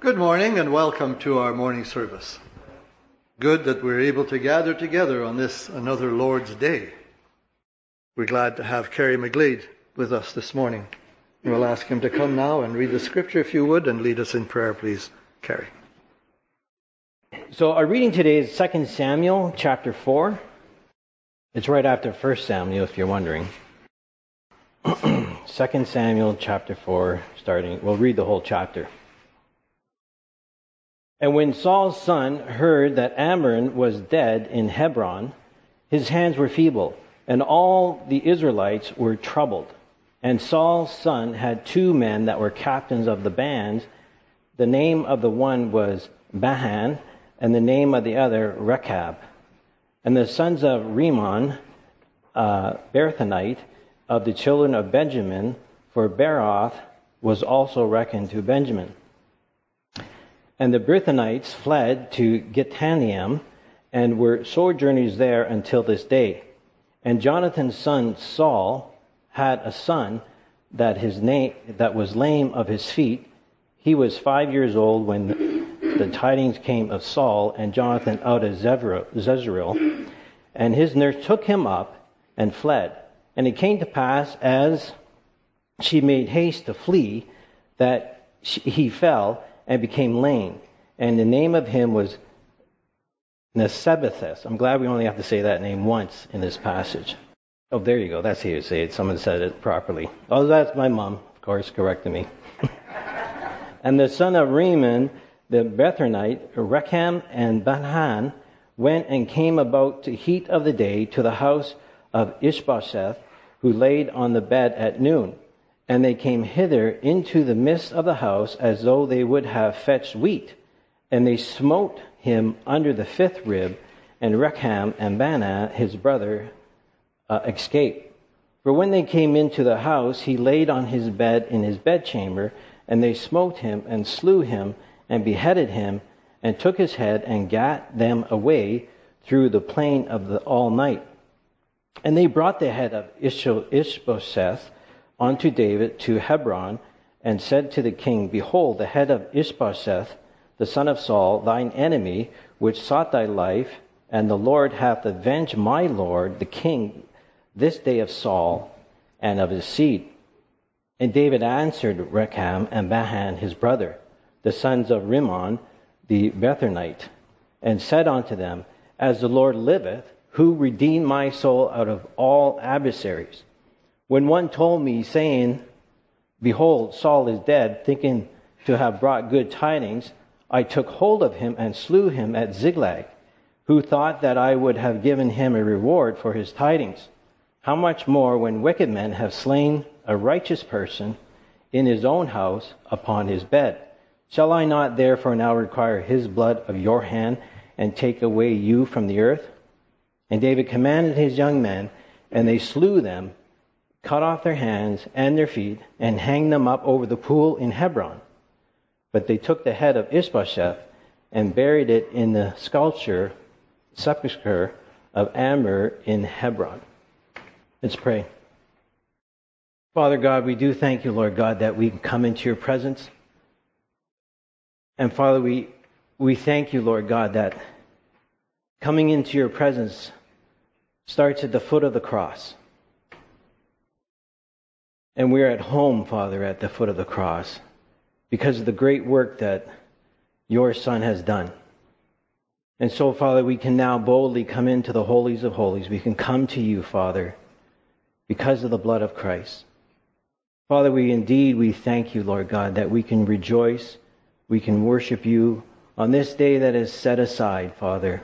Good morning and welcome to our morning service. Good that we're able to gather together on this another Lord's Day. We're glad to have Kerry McGlade with us this morning. We'll ask him to come now and read the scripture if you would and lead us in prayer, please. Kerry. So our reading today is 2 Samuel chapter 4. It's right after 1 Samuel if you're wondering. 2 Samuel chapter 4 starting. We'll read the whole chapter. And when Saul's son heard that Amnon was dead in Hebron, his hands were feeble, and all the Israelites were troubled. And Saul's son had two men that were captains of the bands. The name of the one was Bahan, and the name of the other Rechab. And the sons of Rimmon, uh, Beerothanite, of the children of Benjamin, for Beeroth was also reckoned to Benjamin. And the Beerothanites fled to Gittanium and were sojourners there until this day. And Jonathan's son Saul had a son that his name that was lame of his feet. He was five years old when the tidings came of Saul and Jonathan out of Jezreel, and his nurse took him up and fled. And it came to pass as she made haste to flee that she, he fell and became lame. And the name of him was Mephibosheth. I'm glad we only have to say that name once in this passage. Oh, there you go. That's how you say it. Someone said it properly. Oh, that's my mom, of course, correcting me. and the son of Rimmon, the Beerothanite, Recham and Bahan, went and came about the heat of the day to the house of Ishbosheth, who laid on the bed at noon. And they came hither into the midst of the house as though they would have fetched wheat. And they smote him under the fifth rib, and Recham and Baanah, his brother, uh, escaped. For when they came into the house, he laid on his bed in his bedchamber, and they smote him, and slew him, and beheaded him, and took his head, and gat them away through the plain of the all night. And they brought the head of Ishbosheth unto David to Hebron, and said to the king, Behold, the head of Ishbosheth, the son of Saul, thine enemy, which sought thy life, and the Lord hath avenged my lord, the king, this day of Saul and of his seed. And David answered Recham and Bahan his brother, the sons of Rimmon the Beerothanite, and said unto them, As the Lord liveth, who redeemed my soul out of all adversaries. When one told me, saying, Behold, Saul is dead, thinking to have brought good tidings, I took hold of him and slew him at Ziklag, who thought that I would have given him a reward for his tidings. How much more when wicked men have slain a righteous person in his own house upon his bed? Shall I not therefore now require his blood of your hand and take away you from the earth? And David commanded his young men, and they slew them, cut off their hands and their feet, and hanged them up over the pool in Hebron. But they took the head of Ishbosheth and buried it in the sculpture, sepulchre of Ammon in Hebron. Let's pray. Father God, we do thank you, Lord God, that we can come into your presence. And Father, we, we thank you, Lord God, that coming into your presence starts at the foot of the cross. And we're at home, Father, at the foot of the cross because of the great work that your Son has done. And so, Father, we can now boldly come into the holies of holies. We can come to you, Father, because of the blood of Christ. Father, we indeed we thank you, Lord God, that we can rejoice, we can worship you on this day that is set aside, Father.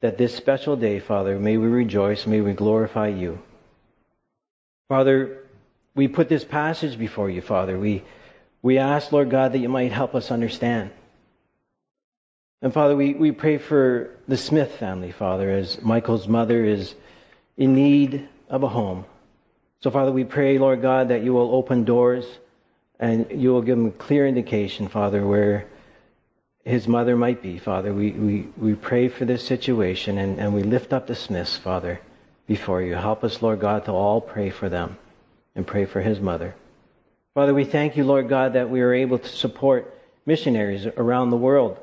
That this special day, Father, may we rejoice, may we glorify you. Father, we put this passage before you, Father. We we ask, Lord God, that you might help us understand. And Father, we, we pray for the Smith family, Father, as Michael's mother is in need of a home. So, Father, we pray, Lord God, that you will open doors and you will give him a clear indication, Father, where his mother might be, Father. We, we, we pray for this situation and, and we lift up the Smiths, Father, before you. Help us, Lord God, to all pray for them and pray for his mother. Father, we thank you, Lord God, that we are able to support missionaries around the world.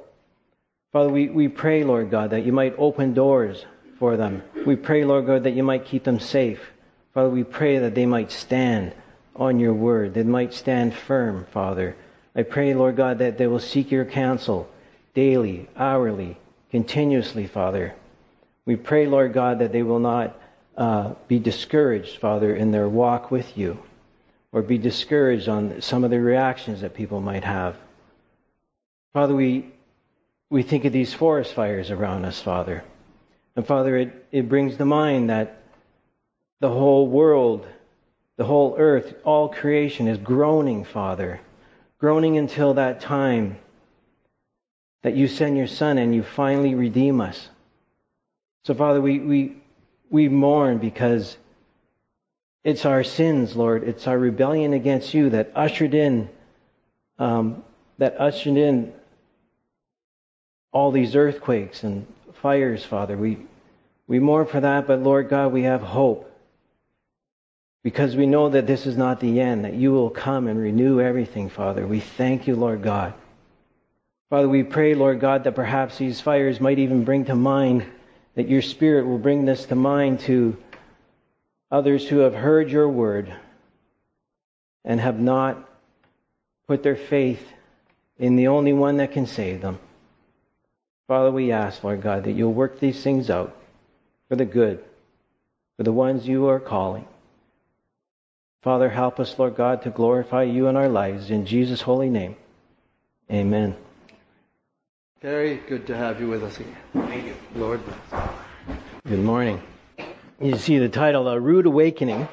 Father, we, we pray, Lord God, that you might open doors for them. We pray, Lord God, that you might keep them safe. Father, we pray that they might stand on your word, they might stand firm, Father. I pray, Lord God, that they will seek your counsel daily, hourly, continuously, Father. We pray, Lord God, that they will not uh, be discouraged, Father, in their walk with you, or be discouraged on some of the reactions that people might have. Father, we, we think of these forest fires around us, Father. And Father, it, it brings to mind that the whole world, the whole earth, all creation is groaning, Father, groaning until that time that you send your Son and you finally redeem us. So, Father, we, we, we mourn because it's our sins, Lord. It's our rebellion against you that ushered in, um, that ushered in all these earthquakes and fires, Father. We, we mourn for that, but Lord God, we have hope. Because we know that this is not the end, that you will come and renew everything, Father. We thank you, Lord God. Father, we pray, Lord God, that perhaps these fires might even bring to mind, that your Spirit will bring this to mind to others who have heard your word and have not put their faith in the only one that can save them. Father, we ask, Lord God, that you'll work these things out for the good, for the ones you are calling. Father, help us, Lord God, to glorify you in our lives. In Jesus' holy name, amen. Very good to have you with us again. Thank you. Lord bless. Good morning. You see the title, A Rude Awakening.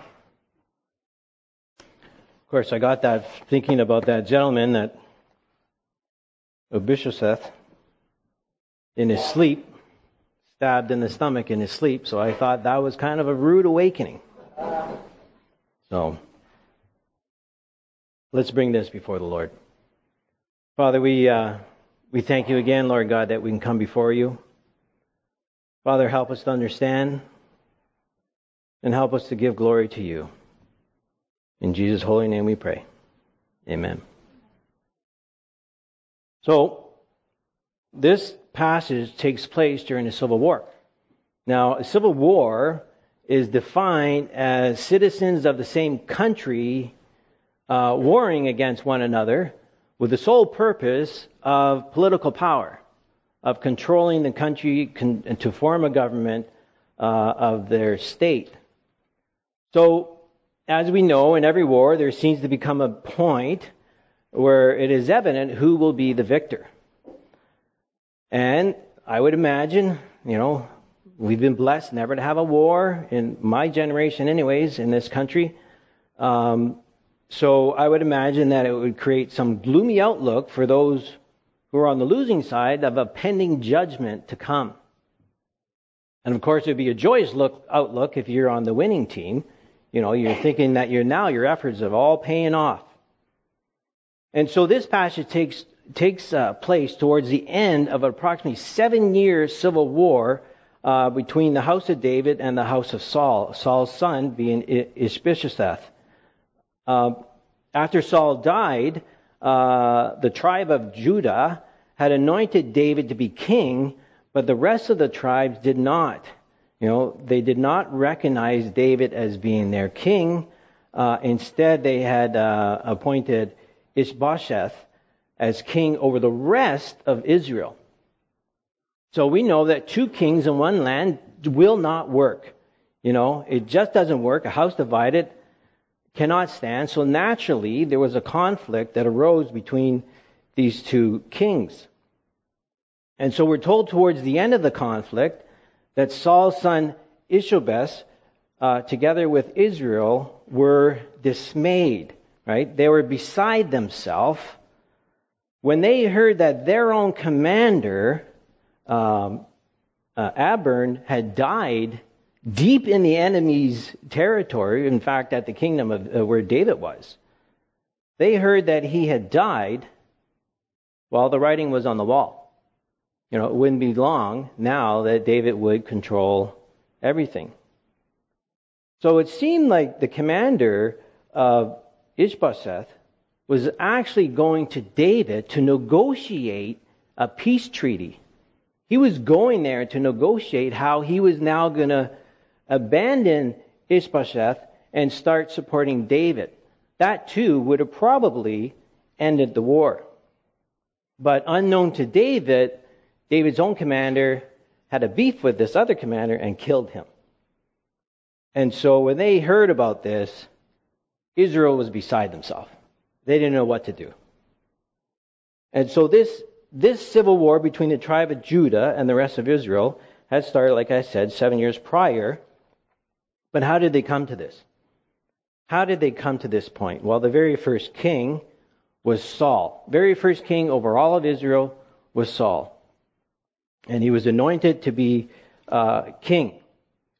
Of course, I got that thinking about that gentleman that Abishaseth in his sleep, stabbed in the stomach in his sleep, so I thought that was kind of a rude awakening. So, let's bring this before the Lord. Father, we. Uh, we thank you again, Lord God, that we can come before you. Father, help us to understand and help us to give glory to you. In Jesus' holy name we pray. Amen. So, this passage takes place during the Civil War. Now, a Civil War is defined as citizens of the same country uh, warring against one another with the sole purpose of political power, of controlling the country con- to form a government uh, of their state. So, as we know, in every war, there seems to become a point where it is evident who will be the victor. And I would imagine, you know, we've been blessed never to have a war in my generation, anyways, in this country. Um, so I would imagine that it would create some gloomy outlook for those who are on the losing side of a pending judgment to come. And of course, it would be a joyous look, outlook if you're on the winning team. You know, you're thinking that you're now your efforts are all paying off. And so this passage takes takes uh, place towards the end of approximately seven year civil war uh, between the house of David and the house of Saul. Saul's son being Ishbosheth. Uh, after Saul died, uh, the tribe of Judah had anointed David to be king, but the rest of the tribes did not. You know, they did not recognize David as being their king. Uh, instead, they had uh, appointed Ishbosheth as king over the rest of Israel. So we know that two kings in one land will not work. You know, it just doesn't work. A house divided cannot stand. So naturally, there was a conflict that arose between these two kings. And so we're told towards the end of the conflict that Saul's son Ishbosheth, uh, together with Israel, were dismayed. Right? They were beside themselves when they heard that their own commander, um, uh, Abner, had died deep in the enemy's territory, in fact, at the kingdom of uh, where David was. They heard that he had died while the writing was on the wall. You know, it wouldn't be long now that David would control everything. So it seemed like the commander of Ishbosheth was actually going to David to negotiate a peace treaty. He was going there to negotiate how he was now going to abandon Ishbosheth and start supporting David. That too would have probably ended the war. But unknown to David, David's own commander had a beef with this other commander and killed him. And so when they heard about this, Israel was beside themselves. They didn't know what to do. And so this, this civil war between the tribe of Judah and the rest of Israel had started, like I said, seven years prior. But how did they come to this? How did they come to this point? Well, the very first king was Saul. Very first king over all of Israel was Saul. And he was anointed to be uh, king,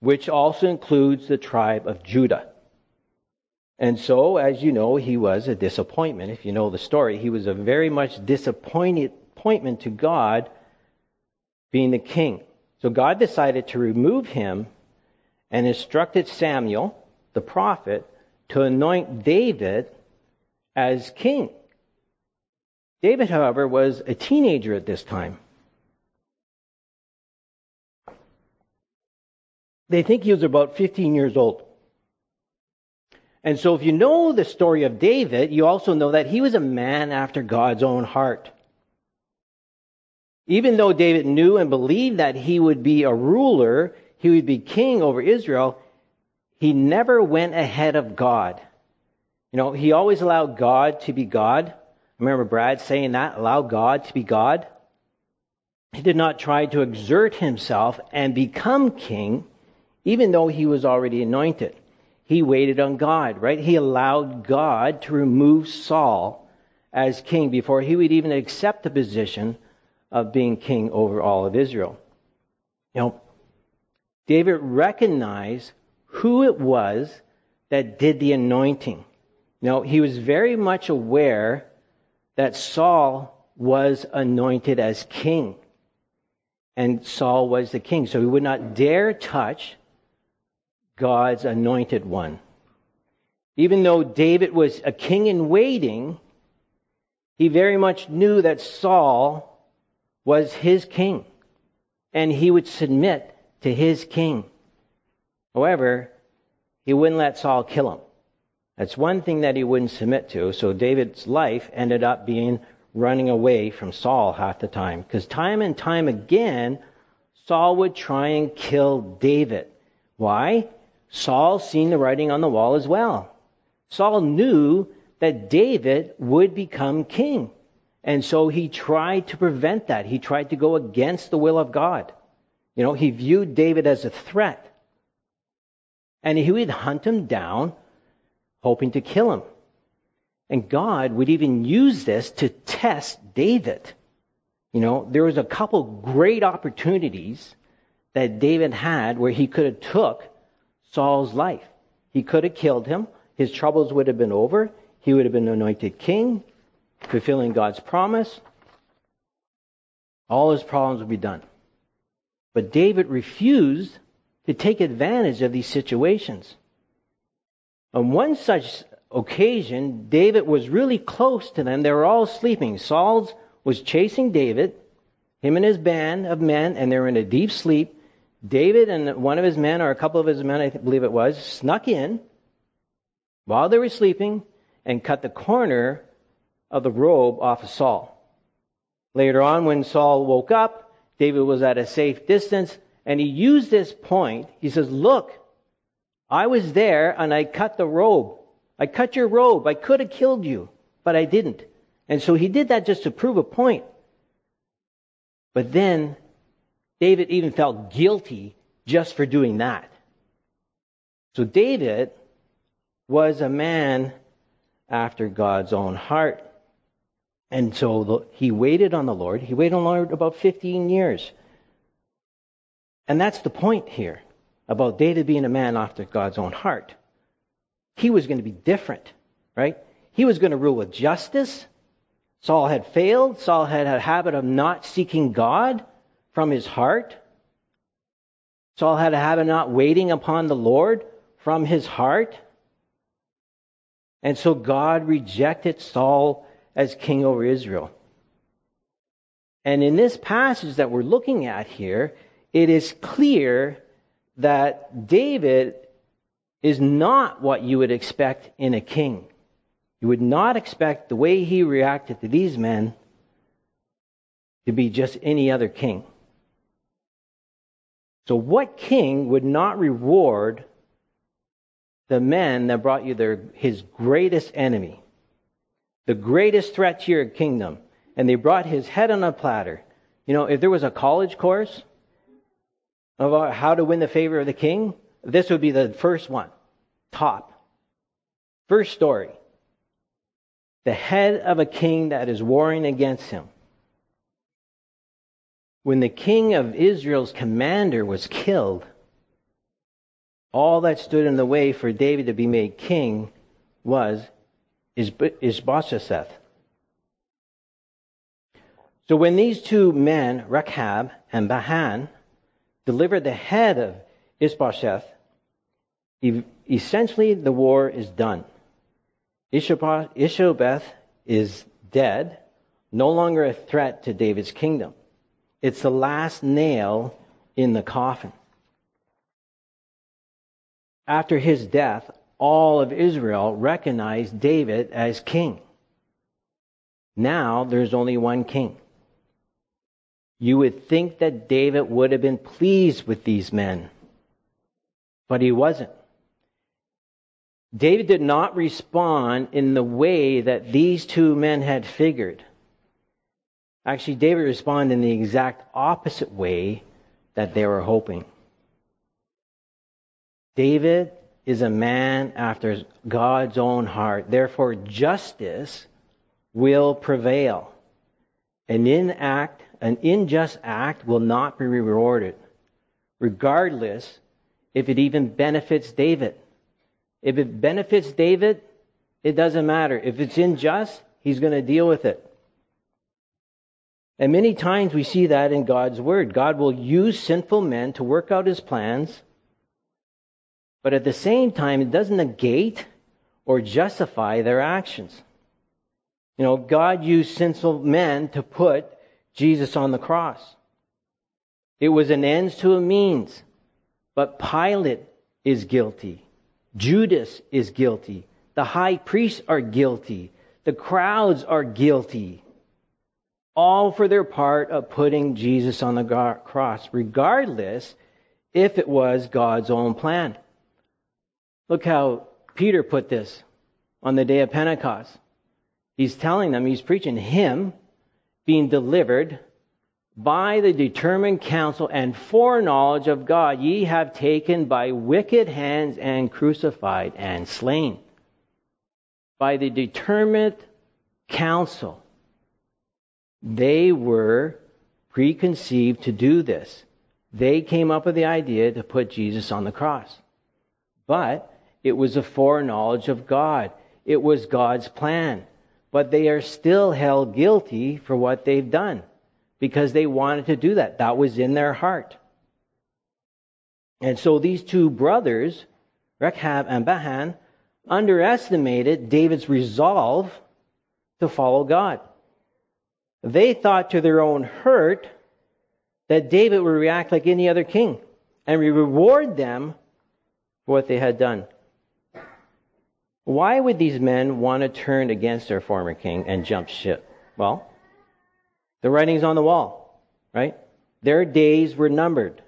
which also includes the tribe of Judah. And so, as you know, he was a disappointment. If you know the story, he was a very much disappointment to God being the king. So God decided to remove him and instructed Samuel, the prophet, to anoint David as king. David, however, was a teenager at this time. They think he was about 15 years old. And so, if you know the story of David, you also know that he was a man after God's own heart. Even though David knew and believed that he would be a ruler, he would be king over Israel, he never went ahead of God. You know, he always allowed God to be God. Remember Brad saying that, allow God to be God. He did not try to exert himself and become king, even though he was already anointed he waited on God, right? He allowed God to remove Saul as king before he would even accept the position of being king over all of Israel. You know, David recognized who it was that did the anointing. Now, he was very much aware that Saul was anointed as king. And Saul was the king. So he would not dare touch God's anointed one. Even though David was a king in waiting, he very much knew that Saul was his king, and he would submit to his king. However, he wouldn't let Saul kill him. That's one thing that he wouldn't submit to. So David's life ended up being running away from Saul half the time. Because time and time again, Saul would try and kill David. Why? Saul seen the writing on the wall as well. Saul knew that David would become king. And so he tried to prevent that. He tried to go against the will of God. You know, he viewed David as a threat. And he would hunt him down, hoping to kill him. And God would even use this to test David. You know, there was a couple great opportunities that David had where he could have took Saul's life. He could have killed him. His troubles would have been over. He would have been anointed king, fulfilling God's promise. All his problems would be done. But David refused to take advantage of these situations. On one such occasion, David was really close to them. They were all sleeping. Saul was chasing David, him and his band of men, and they were in a deep sleep. David and one of his men, or a couple of his men, I believe it was, snuck in while they were sleeping and cut the corner of the robe off of Saul. Later on, when Saul woke up, David was at a safe distance, and he used this point. He says, Look, I was there and I cut the robe. I cut your robe. I could have killed you, but I didn't. And so he did that just to prove a point. But then David even felt guilty just for doing that. So David was a man after God's own heart. And so he waited on the Lord. He waited on the Lord about 15 years. And that's the point here about David being a man after God's own heart. He was going to be different, right? He was going to rule with justice. Saul had failed. Saul had a habit of not seeking God from his heart. Saul had a habit of not waiting upon the Lord from his heart. And so God rejected Saul as king over Israel. And in this passage that we're looking at here, it is clear that David is not what you would expect in a king. You would not expect the way he reacted to these men to be just any other king. So, what king would not reward the men that brought you their, his greatest enemy, the greatest threat to your kingdom, and they brought his head on a platter? You know, if there was a college course about uh, how to win the favor of the king, this would be the first one. Top. First story. The head of a king that is warring against him. When the king of Israel's commander was killed, all that stood in the way for David to be made king was Ishbosheth. So when these two men, Rechab and Bahan, delivered the head of Ishbosheth, essentially the war is done. Ishobeth is dead, no longer a threat to David's kingdom. It's the last nail in the coffin. After his death, all of Israel recognized David as king. Now there's only one king. You would think that David would have been pleased with these men, but he wasn't. David did not respond in the way that these two men had figured. Actually, David responded in the exact opposite way that they were hoping. David is a man after God's own heart. Therefore, justice will prevail. An inact, an unjust act will not be rewarded, regardless if it even benefits David. If it benefits David, it doesn't matter. If it's unjust, he's going to deal with it. And many times we see that in God's Word. God will use sinful men to work out his plans, but at the same time, it doesn't negate or justify their actions. You know, God used sinful men to put Jesus on the cross. It was an ends to a means, but Pilate is guilty. Judas is guilty. The high priests are guilty. The crowds are guilty all for their part of putting Jesus on the cross, regardless if it was God's own plan. Look how Peter put this on the day of Pentecost. He's telling them, he's preaching him being delivered by the determined counsel and foreknowledge of God, ye have taken by wicked hands and crucified and slain. By the determined counsel they were preconceived to do this. They came up with the idea to put Jesus on the cross. But it was a foreknowledge of God. It was God's plan. But they are still held guilty for what they've done because they wanted to do that. That was in their heart. And so these two brothers, Rechab and Bahan, underestimated David's resolve to follow God. They thought to their own hurt that David would react like any other king and reward them for what they had done. Why would these men want to turn against their former king and jump ship? Well, the writing's on the wall, right? Their days were numbered.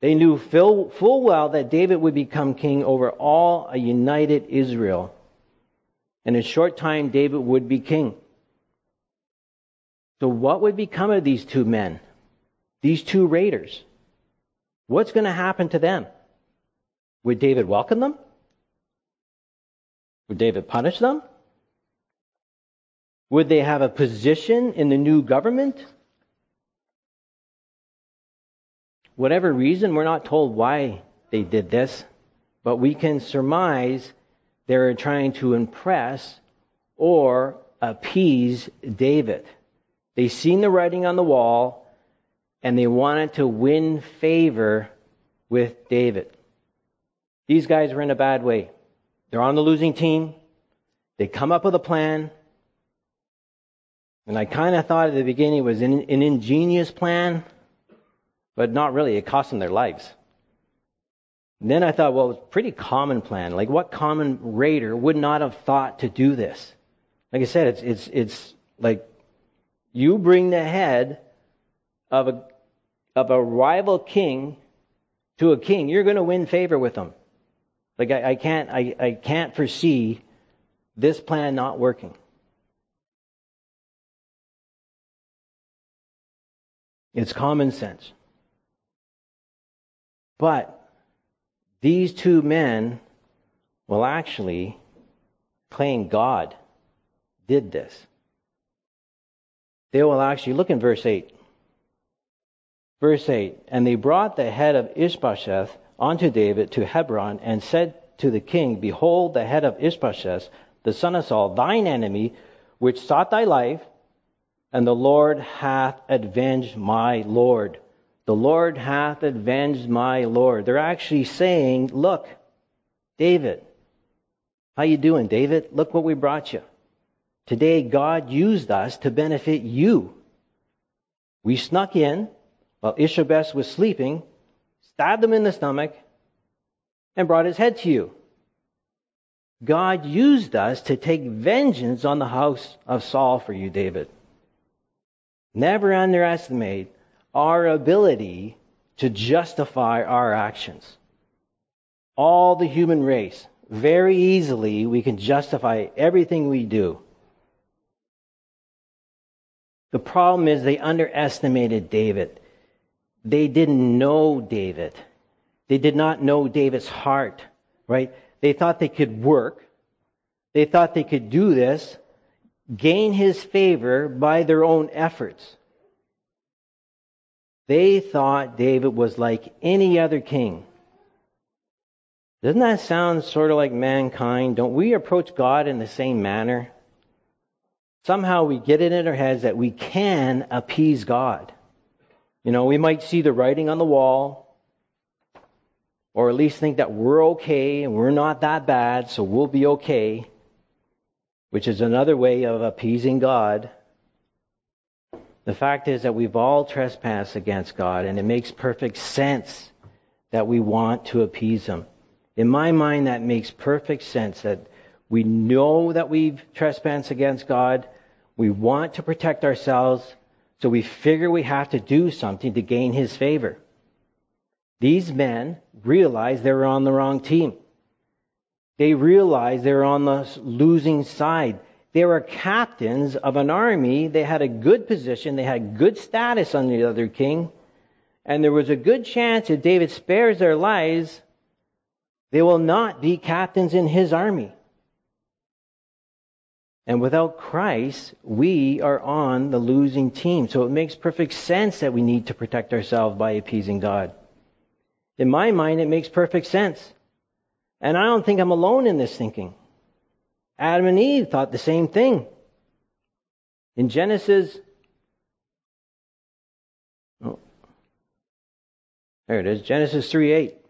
They knew full, well that David would become king over all a united Israel. And in a short time, David would be king. So, what would become of these two men, these two raiders? What's going to happen to them? Would David welcome them? Would David punish them? Would they have a position in the new government? Whatever reason, we're not told why they did this, but we can surmise they're trying to impress or appease David. They seen the writing on the wall and they wanted to win favor with David. These guys were in a bad way. They're on the losing team. They come up with a plan. And I kind of thought at the beginning it was an, an ingenious plan, but not really. It cost them their lives. And then I thought, well, it's a pretty common plan. Like, what common raider would not have thought to do this? Like I said, it's, it's, it's like you bring the head of a, of a rival king to a king, you're going to win favor with them. Like, I, I can't, I, I can't foresee this plan not working. It's common sense. But these two men will actually claim God did this. They will actually look in verse 8. Verse 8 And they brought the head of Ishbosheth unto David to Hebron and said to the king, Behold, the head of Ishbosheth, the son of Saul, thine enemy, which sought thy life, and the Lord hath avenged my Lord. The Lord hath avenged my Lord. They're actually saying, Look, David, how you doing, David? Look what we brought you. Today, God used us to benefit you. We snuck in while Ishbosheth was sleeping, stabbed him in the stomach, and brought his head to you. God used us to take vengeance on the house of Saul for you, David. Never underestimate our ability to justify our actions. All the human race, very easily, we can justify everything we do. The problem is they underestimated David. They didn't know David. They did not know David's heart, right? They thought they could work. They thought they could do this, gain his favor by their own efforts. They thought David was like any other king. Doesn't that sound sort of like mankind? Don't we approach God in the same manner? somehow we get it in our heads that we can appease God. You know, we might see the writing on the wall, or at least think that we're okay and we're not that bad, so we'll be okay, which is another way of appeasing God. The fact is that we've all trespassed against God, and it makes perfect sense that we want to appease Him. In my mind, that makes perfect sense that we know that we've trespassed against God. We want to protect ourselves, so we figure we have to do something to gain his favor. These men realized they were on the wrong team. They realized they were on the losing side. They were captains of an army. They had a good position. They had good status under the other king. And there was a good chance if David spares their lives, they will not be captains in his army. And without Christ, we are on the losing team. So it makes perfect sense that we need to protect ourselves by appeasing God. In my mind, it makes perfect sense. And I don't think I'm alone in this thinking. Adam and Eve thought the same thing. In Genesis, oh, there it is, Genesis 3 8.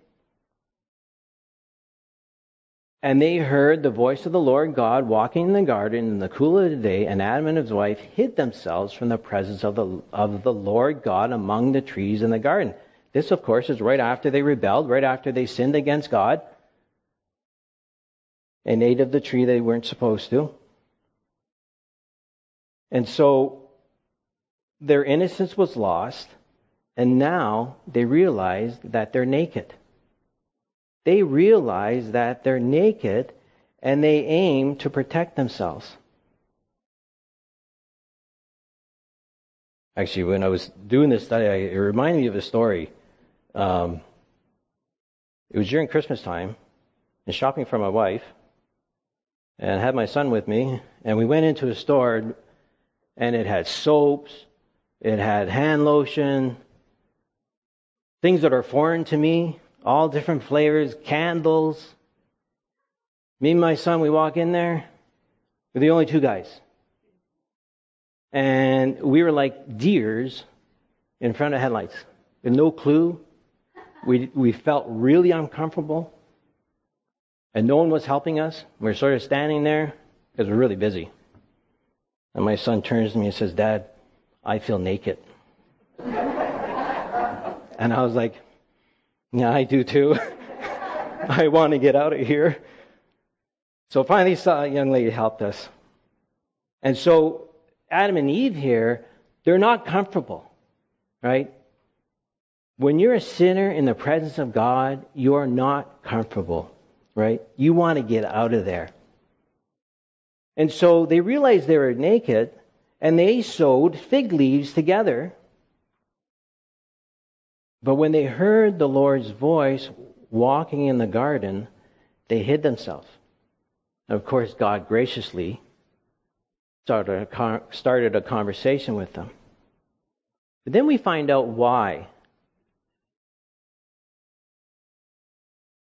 And they heard the voice of the Lord God walking in the garden in the cool of the day, and Adam and his wife hid themselves from the presence of the, of the Lord God among the trees in the garden. This, of course, is right after they rebelled, right after they sinned against God and ate of the tree they weren't supposed to. And so their innocence was lost, and now they realized that they're naked they realize that they're naked and they aim to protect themselves. Actually, when I was doing this study, it reminded me of a story. Um, it was during Christmas time, and shopping for my wife, and I had my son with me, and we went into a store, and it had soaps, it had hand lotion, things that are foreign to me, all different flavors, candles. Me and my son, we walk in there. We're the only two guys. And we were like deers in front of headlights with no clue. We, we felt really uncomfortable. And no one was helping us. We were sort of standing there. because we're really busy. And my son turns to me and says, Dad, I feel naked. and I was like, Yeah, I do too. I want to get out of here. So finally, a uh, young lady helped us. And so Adam and Eve here, they're not comfortable, right? When you're a sinner in the presence of God, you're not comfortable, right? You want to get out of there. And so they realized they were naked, and they sewed fig leaves together. But when they heard the Lord's voice walking in the garden, they hid themselves. Of course, God graciously started a, started a conversation with them. But then we find out why.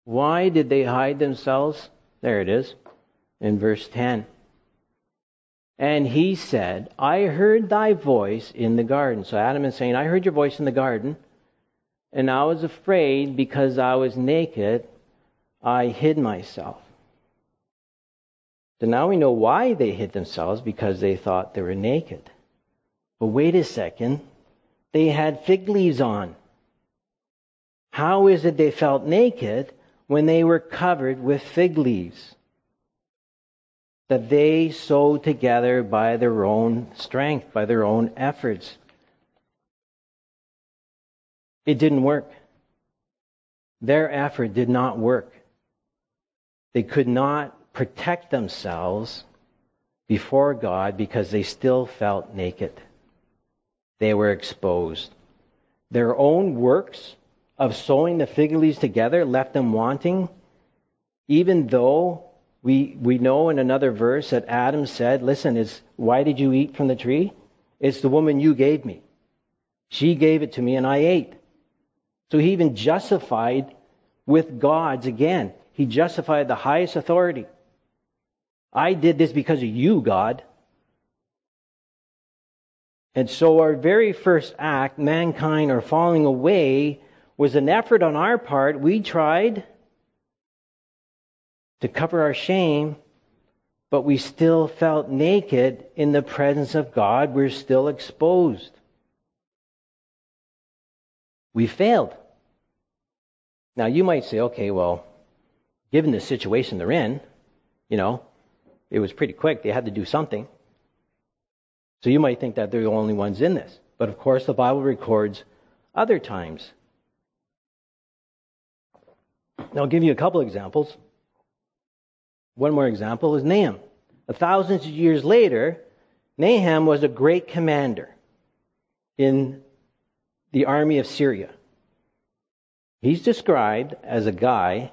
Why did they hide themselves? There it is in verse 10. And he said, I heard thy voice in the garden. So Adam is saying, I heard your voice in the garden, and I was afraid because I was naked, I hid myself. So now we know why they hid themselves, because they thought they were naked. But wait a second, they had fig leaves on. How is it they felt naked when they were covered with fig leaves? That they sewed together by their own strength, by their own efforts. It didn't work. Their effort did not work. They could not protect themselves before God because they still felt naked. They were exposed. Their own works of sewing the fig leaves together left them wanting, even though we, we know in another verse that Adam said, Listen, it's, why did you eat from the tree? It's the woman you gave me. She gave it to me and I ate. So he even justified with God's again. He justified the highest authority. I did this because of you, God. And so our very first act, mankind or falling away, was an effort on our part. We tried to cover our shame, but we still felt naked in the presence of God. We're still exposed. We failed. Now you might say, okay, well, given the situation they're in, you know, it was pretty quick. They had to do something. So you might think that they're the only ones in this. But of course, the Bible records other times. Now, I'll give you a couple examples. One more example is Nahum. A thousand years later, Nahum was a great commander in the army of Syria. He's described as a guy,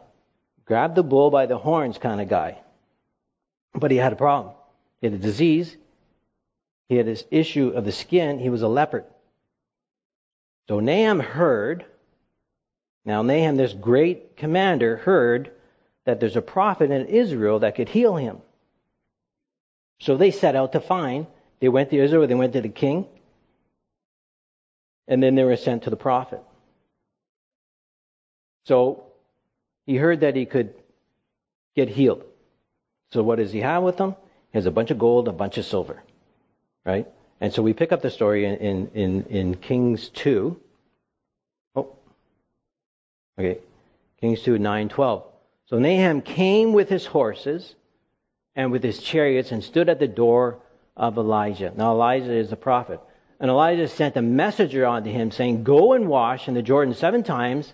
grab the bull by the horns kind of guy. But he had a problem. He had a disease. He had this issue of the skin. He was a leopard. So Nahum heard. Now, Nahum, this great commander, heard that there's a prophet in Israel that could heal him. So they set out to find. They went to Israel, they went to the king, and then they were sent to the prophet. So he heard that he could get healed. So what does he have with him? He has a bunch of gold, a bunch of silver, right? And so we pick up the story in in in Kings two. Oh, okay, Kings two nine twelve. So Nahum came with his horses and with his chariots and stood at the door of Elijah. Now Elijah is a prophet. And Elijah sent a messenger unto him, saying, Go and wash in the Jordan seven times,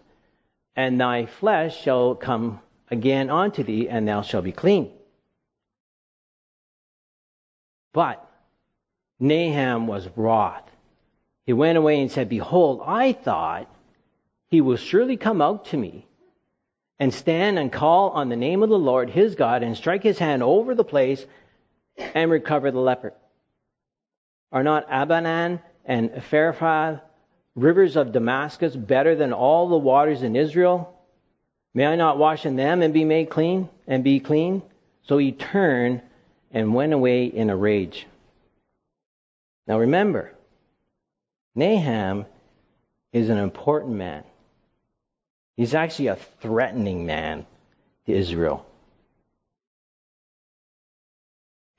and thy flesh shall come again unto thee, and thou shalt be clean. But Nahum was wroth. He went away and said, Behold, I thought he will surely come out to me and stand and call on the name of the Lord his God and strike his hand over the place and recover the leper. Are not Abanan and Pharpar, rivers of Damascus, better than all the waters in Israel? May I not wash in them and be made clean and be clean? So he turned and went away in a rage. Now remember, Nahum is an important man. He's actually a threatening man to Israel.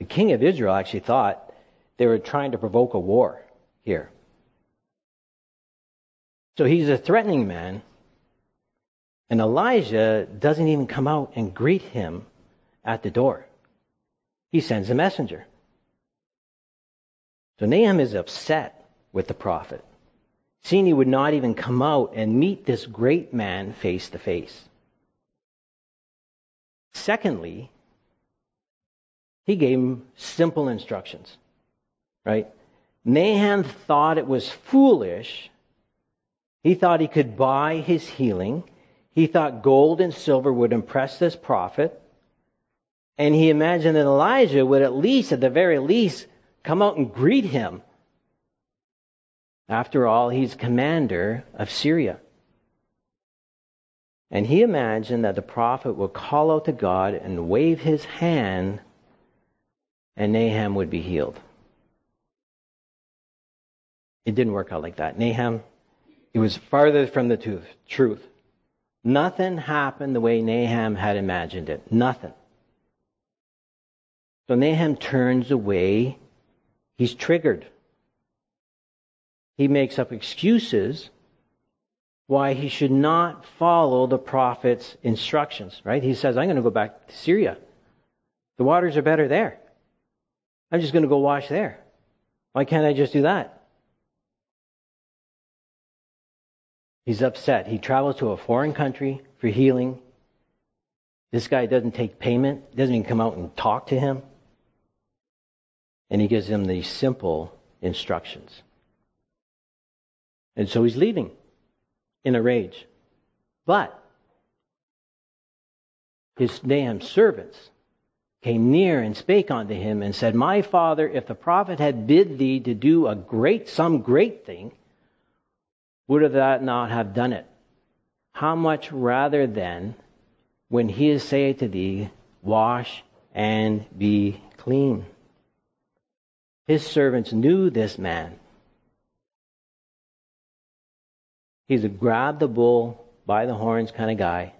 The king of Israel actually thought they were trying to provoke a war here. So he's a threatening man. And Elijah doesn't even come out and greet him at the door. He sends a messenger. So Nahum is upset with the prophet, seeing he would not even come out and meet this great man face to face. Secondly, he gave him simple instructions, right? Nahum thought it was foolish. He thought he could buy his healing. He thought gold and silver would impress this prophet. And he imagined that Elijah would at least, at the very least, come out and greet him. After all, he's commander of Syria. And he imagined that the prophet would call out to God and wave his hand, and Nahum would be healed. It didn't work out like that. Nahum, he was farther from the truth. Nothing happened the way Nahum had imagined it. Nothing. So Nahum turns away. He's triggered. He makes up excuses why he should not follow the prophet's instructions, right? He says, I'm going to go back to Syria. The waters are better there. I'm just going to go wash there. Why can't I just do that? He's upset. He travels to a foreign country for healing. This guy doesn't take payment, doesn't even come out and talk to him. And he gives him these simple instructions. And so he's leaving in a rage. But his damn servants came near and spake unto him and said, My father, if the prophet had bid thee to do a great, some great thing, would that not have done it? How much rather then, when he is saying to thee, Wash and be clean? His servants knew this man. He's a grab the bull by the horns kind of guy.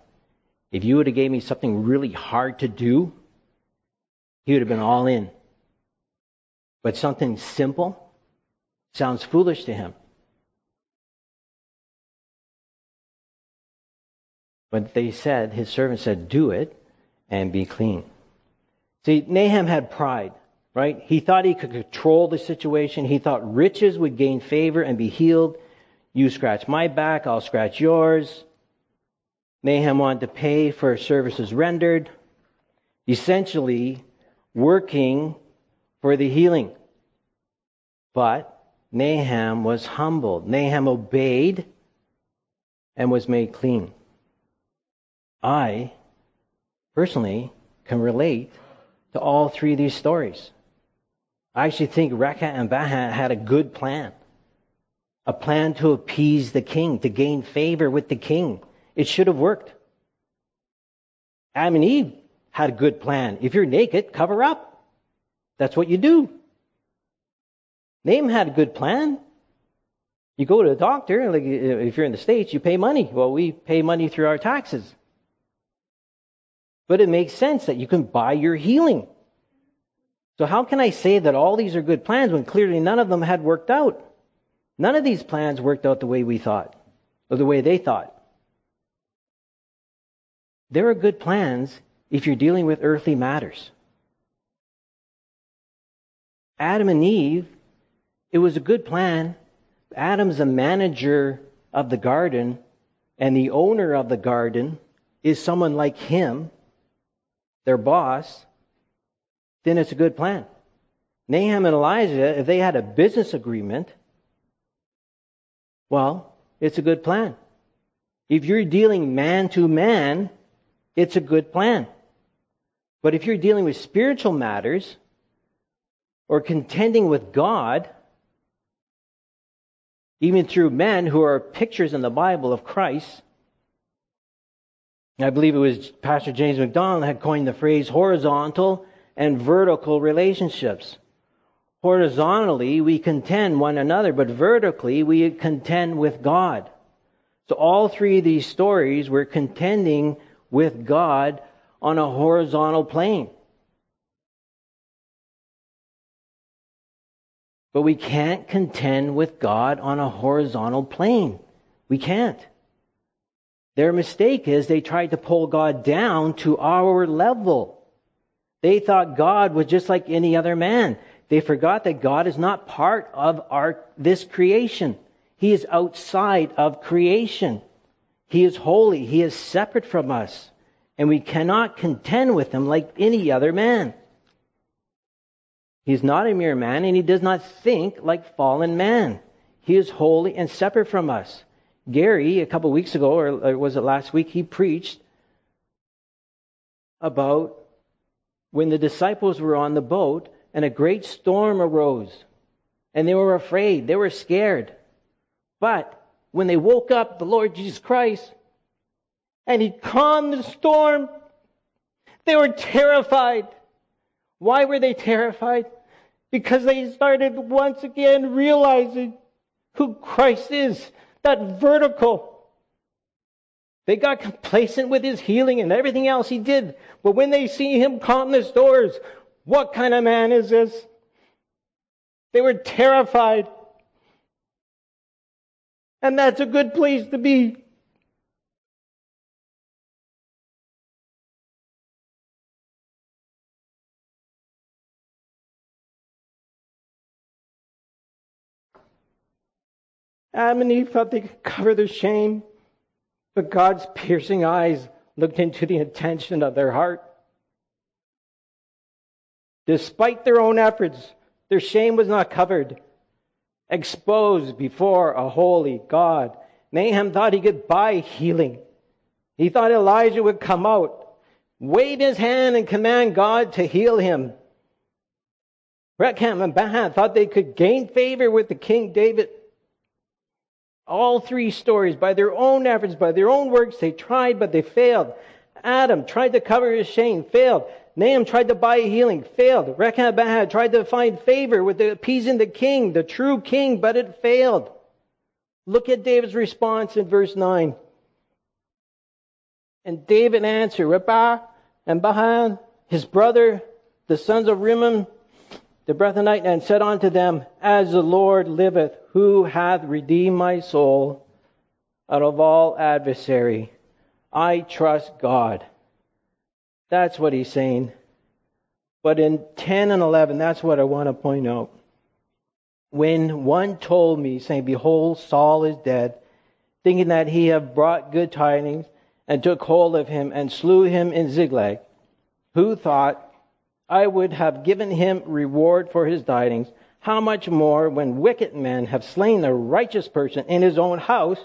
If you would have gave me something really hard to do, he would have been all in. But something simple sounds foolish to him. But they said, his servant said, do it and be clean. See, Nahum had pride, right? He thought he could control the situation. He thought riches would gain favor and be healed. You scratch my back, I'll scratch yours. Nahum wanted to pay for services rendered, essentially working for the healing. But Nahum was humbled. Nahum obeyed and was made clean. I personally can relate to all three of these stories. I actually think Rechab and Baanah had a good plan. A plan to appease the king, to gain favor with the king. It should have worked. Adam and Eve had a good plan. If you're naked, cover up. That's what you do. Nahum had a good plan. You go to the doctor, like if you're in the States, you pay money. Well, we pay money through our taxes. But it makes sense that you can buy your healing. So how can I say that all these are good plans when clearly none of them had worked out? None of these plans worked out the way we thought, or the way they thought. There are good plans if you're dealing with earthly matters. Adam and Eve, it was a good plan. Adam's the manager of the garden, and the owner of the garden is someone like him their boss, then it's a good plan. Nahum and Elijah, if they had a business agreement, well, it's a good plan. If you're dealing man to man, it's a good plan. But if you're dealing with spiritual matters or contending with God, even through men who are pictures in the Bible of Christ, I believe it was Pastor James MacDonald had coined the phrase horizontal and vertical relationships. Horizontally, we contend one another, but vertically, we contend with God. So all three of these stories were contending with God on a horizontal plane. But we can't contend with God on a horizontal plane. We can't. Their mistake is they tried to pull God down to our level. They thought God was just like any other man. They forgot that God is not part of our, this creation. He is outside of creation. He is holy. He is separate from us. And we cannot contend with him like any other man. He's not a mere man and he does not think like fallen man. He is holy and separate from us. Gary, a couple of weeks ago, or was it last week, he preached about when the disciples were on the boat and a great storm arose. And they were afraid. They were scared. But when they woke up, the Lord Jesus Christ, and He calmed the storm, they were terrified. Why were they terrified? Because they started once again realizing who Christ is, that vertical. They got complacent with his healing and everything else he did. But when they see him calm the storms, what kind of man is this? They were terrified. And that's a good place to be. Adam and Eve thought they could cover their shame, but God's piercing eyes looked into the intention of their heart. Despite their own efforts, their shame was not covered. Exposed before a holy God, Nahum thought he could buy healing. He thought Elijah would come out, wave his hand, and command God to heal him. Rechab and Baanah thought they could gain favor with the King David. All three stories, by their own efforts, by their own works, they tried, but they failed. Adam tried to cover his shame, failed. Nahum tried to buy healing, failed. Rechab tried to find favor with the, appeasing the king, the true king, but it failed. Look at David's response in verse 9. And David answered, Rechab and Baanah, his brother, the sons of Rimmon, the Beerothite, and said unto them, As the Lord liveth, who hath redeemed my soul out of all adversary, I trust God that's what he's saying. But in 10 and 11, that's what I want to point out. When one told me, saying, Behold, Saul is dead, thinking that he had brought good tidings, and took hold of him and slew him in Ziklag, who thought, I would have given him reward for his tidings, how much more when wicked men have slain a righteous person in his own house,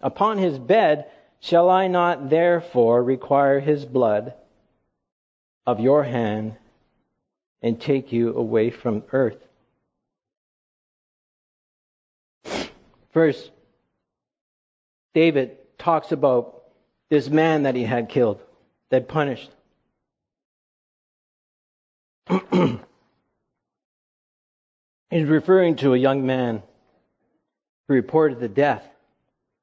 upon his bed, shall I not therefore require his blood? of your hand and take you away from earth. First, David talks about this man that he had killed, that punished. He's referring to a young man who reported the death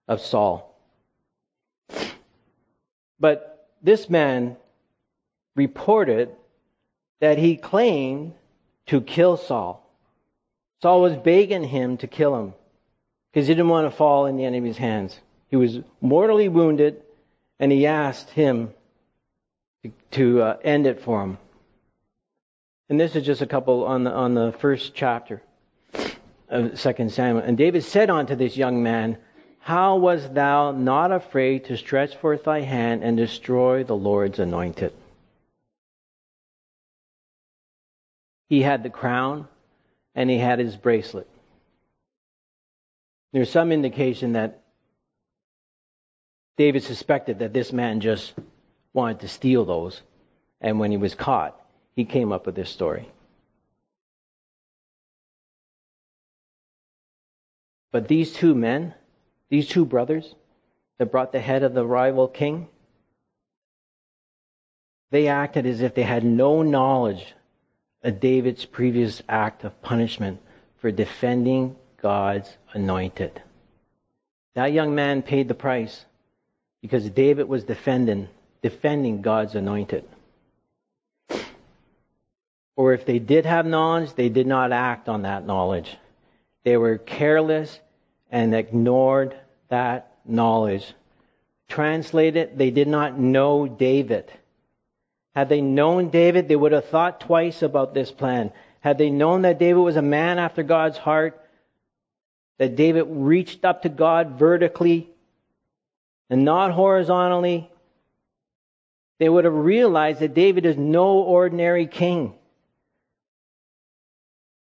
of Saul. But this man reported that he claimed to kill Saul. Saul was begging him to kill him because he didn't want to fall in the enemy's hands. He was mortally wounded, and he asked him to, to uh, end it for him. And this is just a couple on the on the first chapter of Second Samuel. And David said unto this young man, How was thou not afraid to stretch forth thy hand and destroy the Lord's anointed? He had the crown and he had his bracelet. There's some indication that David suspected that this man just wanted to steal those, and when he was caught, he came up with this story. But these two men, these two brothers that brought the head of the rival king, they acted as if they had no knowledge of David's previous act of punishment for defending God's anointed. That young man paid the price because David was defending defending God's anointed. Or if they did have knowledge, they did not act on that knowledge. They were careless and ignored that knowledge. Translated, they did not know David. Had they known David, they would have thought twice about this plan. Had they known that David was a man after God's heart, that David reached up to God vertically and not horizontally, they would have realized that David is no ordinary king.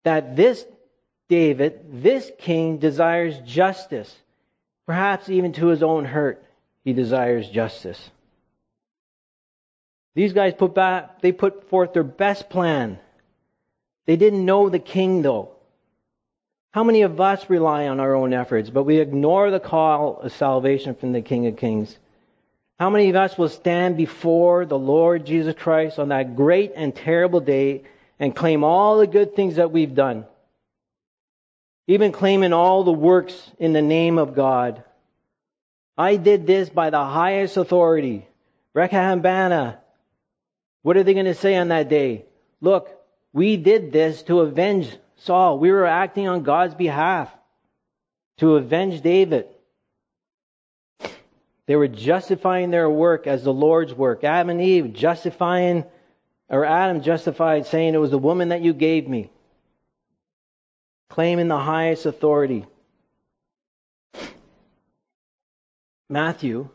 That this David, this king, desires justice. Perhaps even to his own hurt, he desires justice. These guys put back, they put forth their best plan. They didn't know the king though. How many of us rely on our own efforts, but we ignore the call of salvation from the King of Kings? How many of us will stand before the Lord Jesus Christ on that great and terrible day and claim all the good things that we've done? Even claiming all the works in the name of God. I did this by the highest authority. Rechab and Baanah. What are they going to say on that day? Look, we did this to avenge Saul. We were acting on God's behalf to avenge David. They were justifying their work as the Lord's work. Adam and Eve justifying, or Adam justified saying, It was the woman that you gave me. Claiming the highest authority. Matthew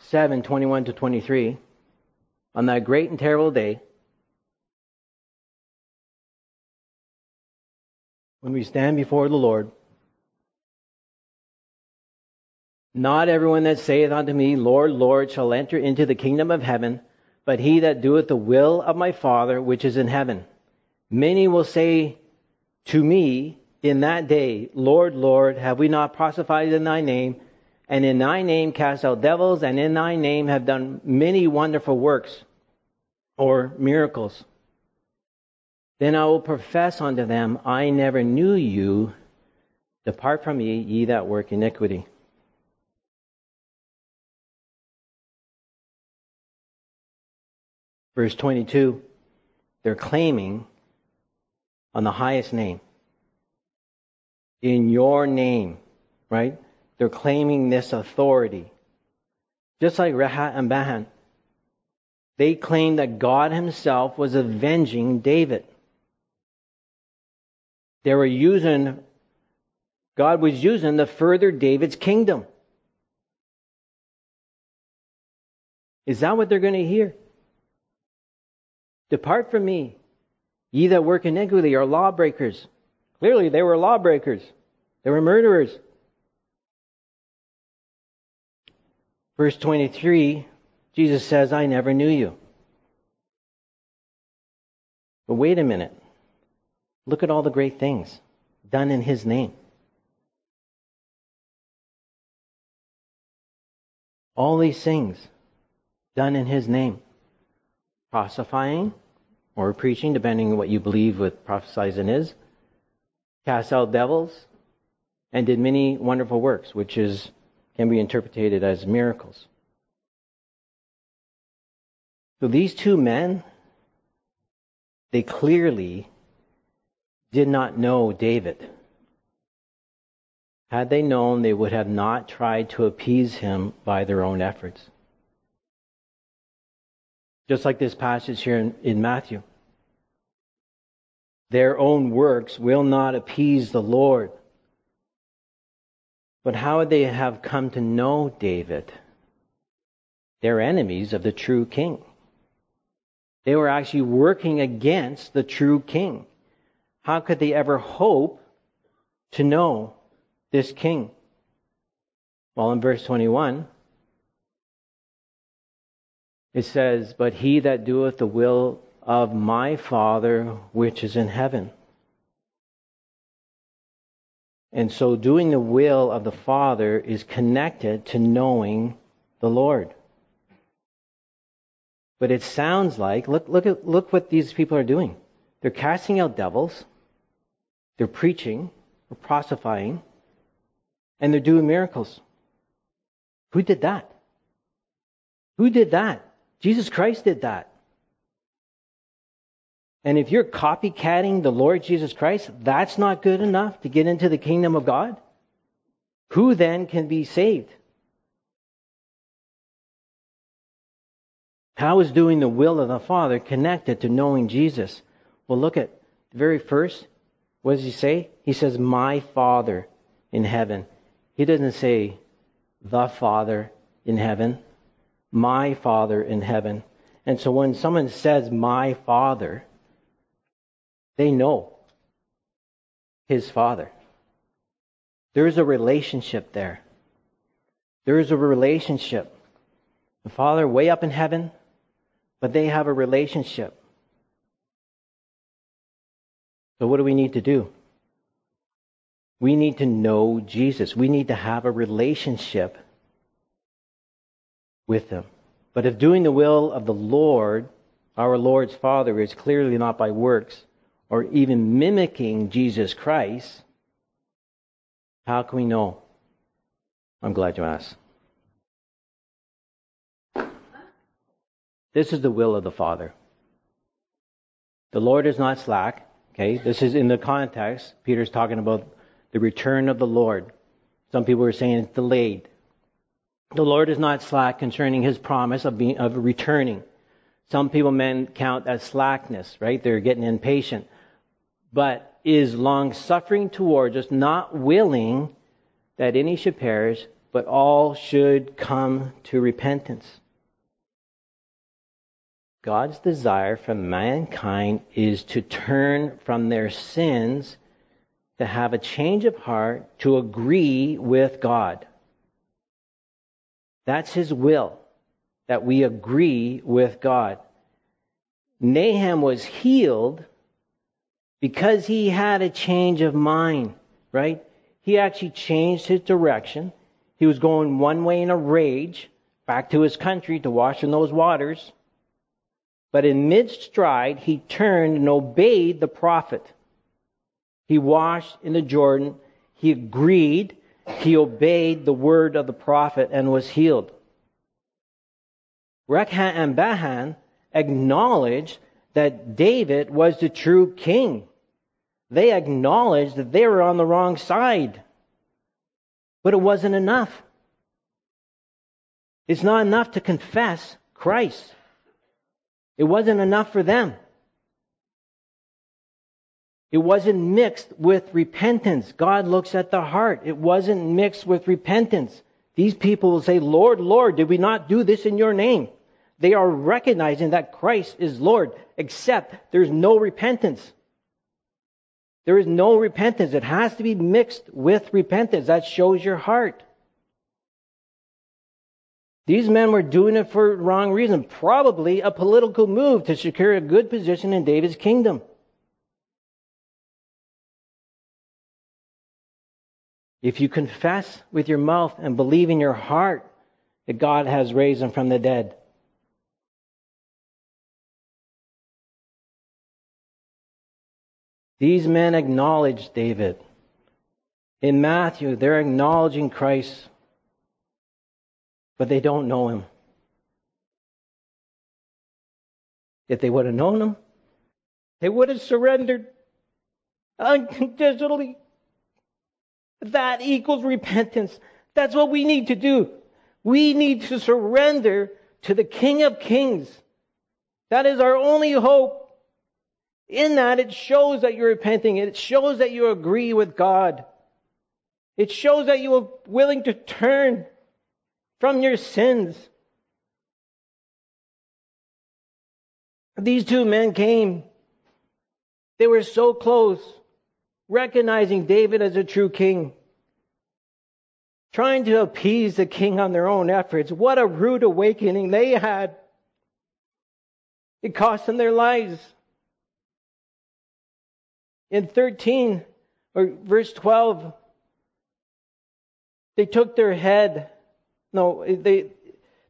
7 21 to 23. On that great and terrible day, when we stand before the Lord, Not everyone that saith unto me, Lord, Lord, shall enter into the kingdom of heaven, but he that doeth the will of my Father which is in heaven. Many will say to me in that day, Lord, Lord, have we not prophesied in thy name, and in thy name cast out devils, and in thy name have done many wonderful works or miracles? Then I will profess unto them, I never knew you. Depart from me, ye that work iniquity. Verse 22, they're claiming on the highest name. In your name, right? They're claiming this authority. Just like Rechab and Baanah. They claimed that God Himself was avenging David. They were using, God was using to further David's kingdom. Is that what they're going to hear? Depart from me, ye that work iniquity are lawbreakers. Clearly, they were lawbreakers. They were murderers. Verse 23, Jesus says, I never knew you. But wait a minute. Look at all the great things done in His name. All these things done in His name prophesying or preaching, depending on what you believe what prophesying is, cast out devils, and did many wonderful works, which is can be interpreted as miracles. So these two men, they clearly did not know David. Had they known, they would have not tried to appease him by their own efforts. Just like this passage here in, in Matthew. Their own works will not appease the Lord. But how would they have come to know David? They're enemies of the true king. They were actually working against the true king. How could they ever hope to know this king? Well, in verse 21, it says, But he that doeth the will of my Father which is in heaven. And so doing the will of the Father is connected to knowing the Lord. But it sounds like look look at look what these people are doing. They're casting out devils, they're preaching, or prophesying, and they're doing miracles. Who did that? Who did that? Jesus Christ did that. And if you're copycatting the Lord Jesus Christ, that's not good enough to get into the kingdom of God. Who then can be saved? How is doing the will of the Father connected to knowing Jesus? Well, look at the very first. What does he say? He says, My Father in heaven. He doesn't say, The Father in heaven. My Father in heaven. And so when someone says, My Father, they know his Father. There is a relationship there. There is a relationship. The Father way up in heaven, but they have a relationship. So, what do we need to do? We need to know Jesus. We need to have a relationship with them. But if doing the will of the Lord, our Lord's Father, is clearly not by works or even mimicking Jesus Christ, how can we know? I'm glad you asked. This is the will of the Father. The Lord is not slack. Okay, this is in the context. Peter's talking about the return of the Lord. Some people are saying it's delayed. The Lord is not slack concerning his promise of being of returning. Some people men count as slackness, right? They're getting impatient. But is long suffering towards us, not willing that any should perish, but all should come to repentance. God's desire for mankind is to turn from their sins, to have a change of heart, to agree with God. That's his will, that we agree with God. Nahum was healed because he had a change of mind, right? He actually changed his direction. He was going one way in a rage, back to his country to wash in those waters. But in mid stride, he turned and obeyed the prophet. He washed in the Jordan. He agreed. He obeyed the word of the prophet and was healed. Rechab and Baanah acknowledged that David was the true king. They acknowledged that they were on the wrong side. But it wasn't enough. It's not enough to confess Christ. It wasn't enough for them. It wasn't mixed with repentance. God looks at the heart. It wasn't mixed with repentance. These people will say, Lord, Lord, did we not do this in your name? They are recognizing that Christ is Lord, except there's no repentance. There is no repentance. It has to be mixed with repentance. That shows your heart. These men were doing it for wrong reason, probably a political move to secure a good position in David's kingdom. If you confess with your mouth and believe in your heart that God has raised him from the dead, these men acknowledge David. In Matthew, they're acknowledging Christ but they don't know him. If they would have known him, they would have surrendered unconditionally. That equals repentance. That's what we need to do. We need to surrender to the King of Kings. That is our only hope. In that, it shows that you're repenting. It shows that you agree with God. It shows that you are willing to turn from your sins. These two men came. They were so close, recognizing David as a true king, trying to appease the king on their own efforts. What a rude awakening they had. It cost them their lives. In 13, or verse 12, they took their head no, they,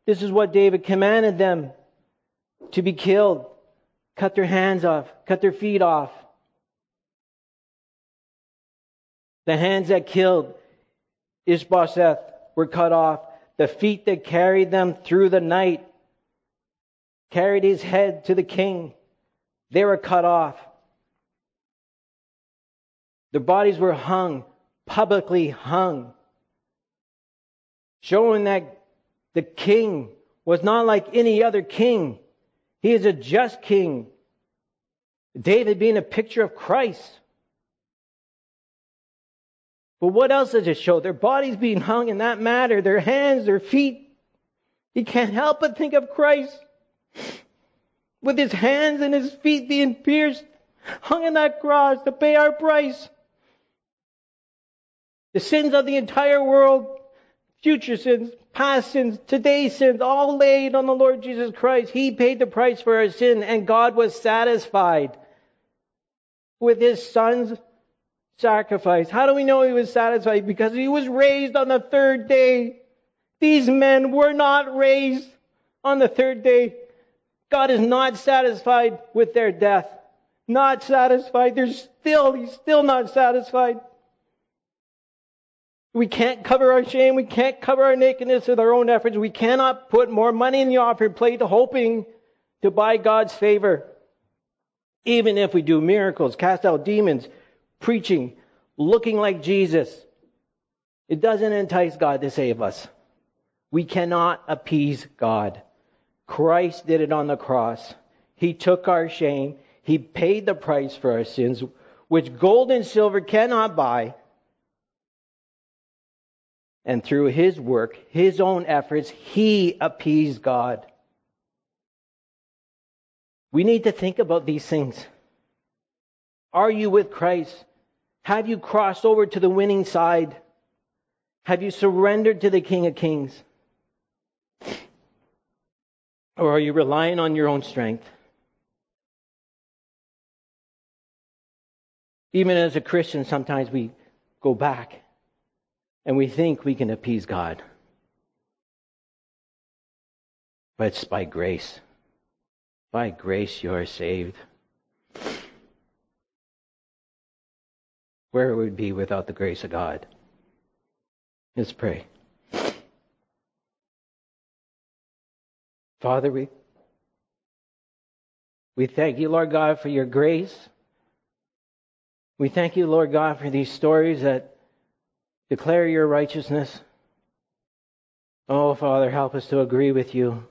this is what David commanded them to be killed. Cut their hands off, cut their feet off. The hands that killed Ishbosheth were cut off. The feet that carried them through the night carried his head to the king. They were cut off. Their bodies were hung, publicly hung, showing that the king was not like any other king. He is a just king. David being a picture of Christ. But what else does it show? Their bodies being hung in that matter, their hands, their feet. You can't help but think of Christ with his hands and his feet being pierced, hung on that cross to pay our price. The sins of the entire world, future sins, past sins, today's sins, all laid on the Lord Jesus Christ. He paid the price for our sin, and God was satisfied with his son's sacrifice. How do we know he was satisfied? Because he was raised on the third day. These men were not raised on the third day. God is not satisfied with their death. Not satisfied. There's still, he's still not satisfied. We can't cover our shame. We can't cover our nakedness with our own efforts. We cannot put more money in the offering plate hoping to buy God's favor. Even if we do miracles, cast out demons, preaching, looking like Jesus, it doesn't entice God to save us. We cannot appease God. Christ did it on the cross. He took our shame. He paid the price for our sins, which gold and silver cannot buy. And through his work, his own efforts, he appeased God. We need to think about these things. Are you with Christ? Have you crossed over to the winning side? Have you surrendered to the King of Kings? Or are you relying on your own strength? Even as a Christian, sometimes we go back and we think we can appease God. But it's by grace. By grace you are saved. Where it would be without the grace of God? Let's pray. Father, we, we thank you, Lord God, for your grace. We thank you, Lord God, for these stories that declare your righteousness. Oh, Father, help us to agree with you.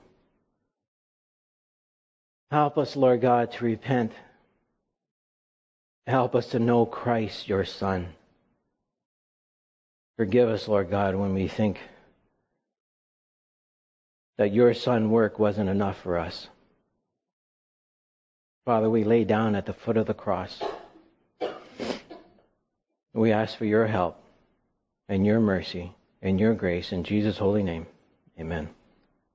Help us, Lord God, to repent. Help us to know Christ, your Son. Forgive us, Lord God, when we think that your son work wasn't enough for us. Father, we lay down at the foot of the cross. We ask for your help and your mercy and your grace in Jesus' holy name. Amen.